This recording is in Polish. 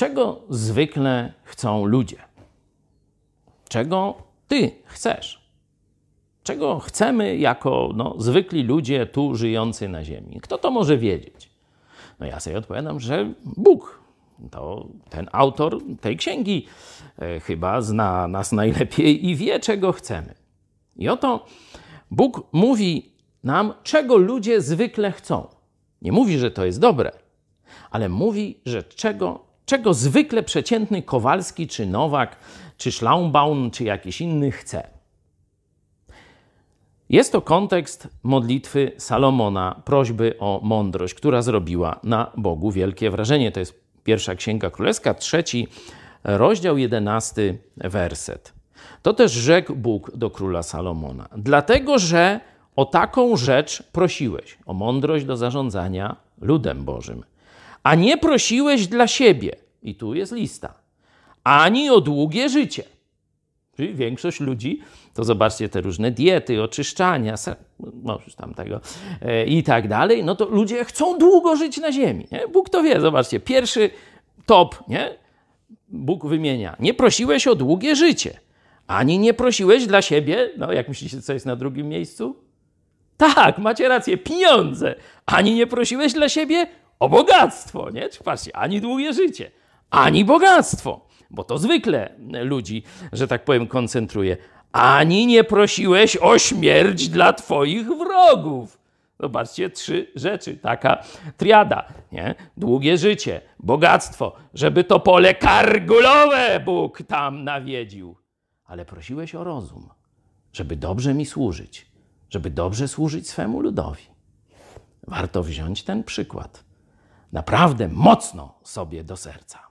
czego zwykle chcą ludzie? Czego ty chcesz? Czego chcemy jako no, zwykli ludzie tu żyjący na ziemi? Kto to może wiedzieć? No ja sobie odpowiadam, że Bóg. To ten autor tej księgi e, chyba zna nas najlepiej i wie, czego chcemy. I oto Bóg mówi nam, czego ludzie zwykle chcą. Nie mówi, że to jest dobre, ale mówi, że czego, czego zwykle przeciętny Kowalski, czy Nowak, czy Schlaumbaum, czy jakiś inny chce. Jest to kontekst modlitwy Salomona, prośby o mądrość, która zrobiła na Bogu wielkie wrażenie. To jest pierwsza księga królewska, trzeci rozdział, jedenasty werset. To też rzekł Bóg do króla Salomona. Dlatego, że o taką rzecz prosiłeś, o mądrość do zarządzania ludem Bożym, a nie prosiłeś dla siebie, i tu jest lista, ani o długie życie. Czyli większość ludzi, to zobaczcie te różne diety, oczyszczania, no tam tego e, i tak dalej, no to ludzie chcą długo żyć na ziemi. Nie? Bóg to wie, zobaczcie, pierwszy top, nie? Bóg wymienia. Nie prosiłeś o długie życie, ani nie prosiłeś dla siebie, no jak myślicie, co jest na drugim miejscu? Tak, macie rację, pieniądze. Ani nie prosiłeś dla siebie o bogactwo, nie? Czy ani długie życie, ani bogactwo, bo to zwykle ludzi, że tak powiem, koncentruje. Ani nie prosiłeś o śmierć dla twoich wrogów. Zobaczcie, trzy rzeczy, taka triada, nie? Długie życie, bogactwo, żeby to pole kargulowe Bóg tam nawiedził. Ale prosiłeś o rozum, żeby dobrze mi służyć, żeby dobrze służyć swemu ludowi. Warto wziąć ten przykład naprawdę mocno sobie do serca.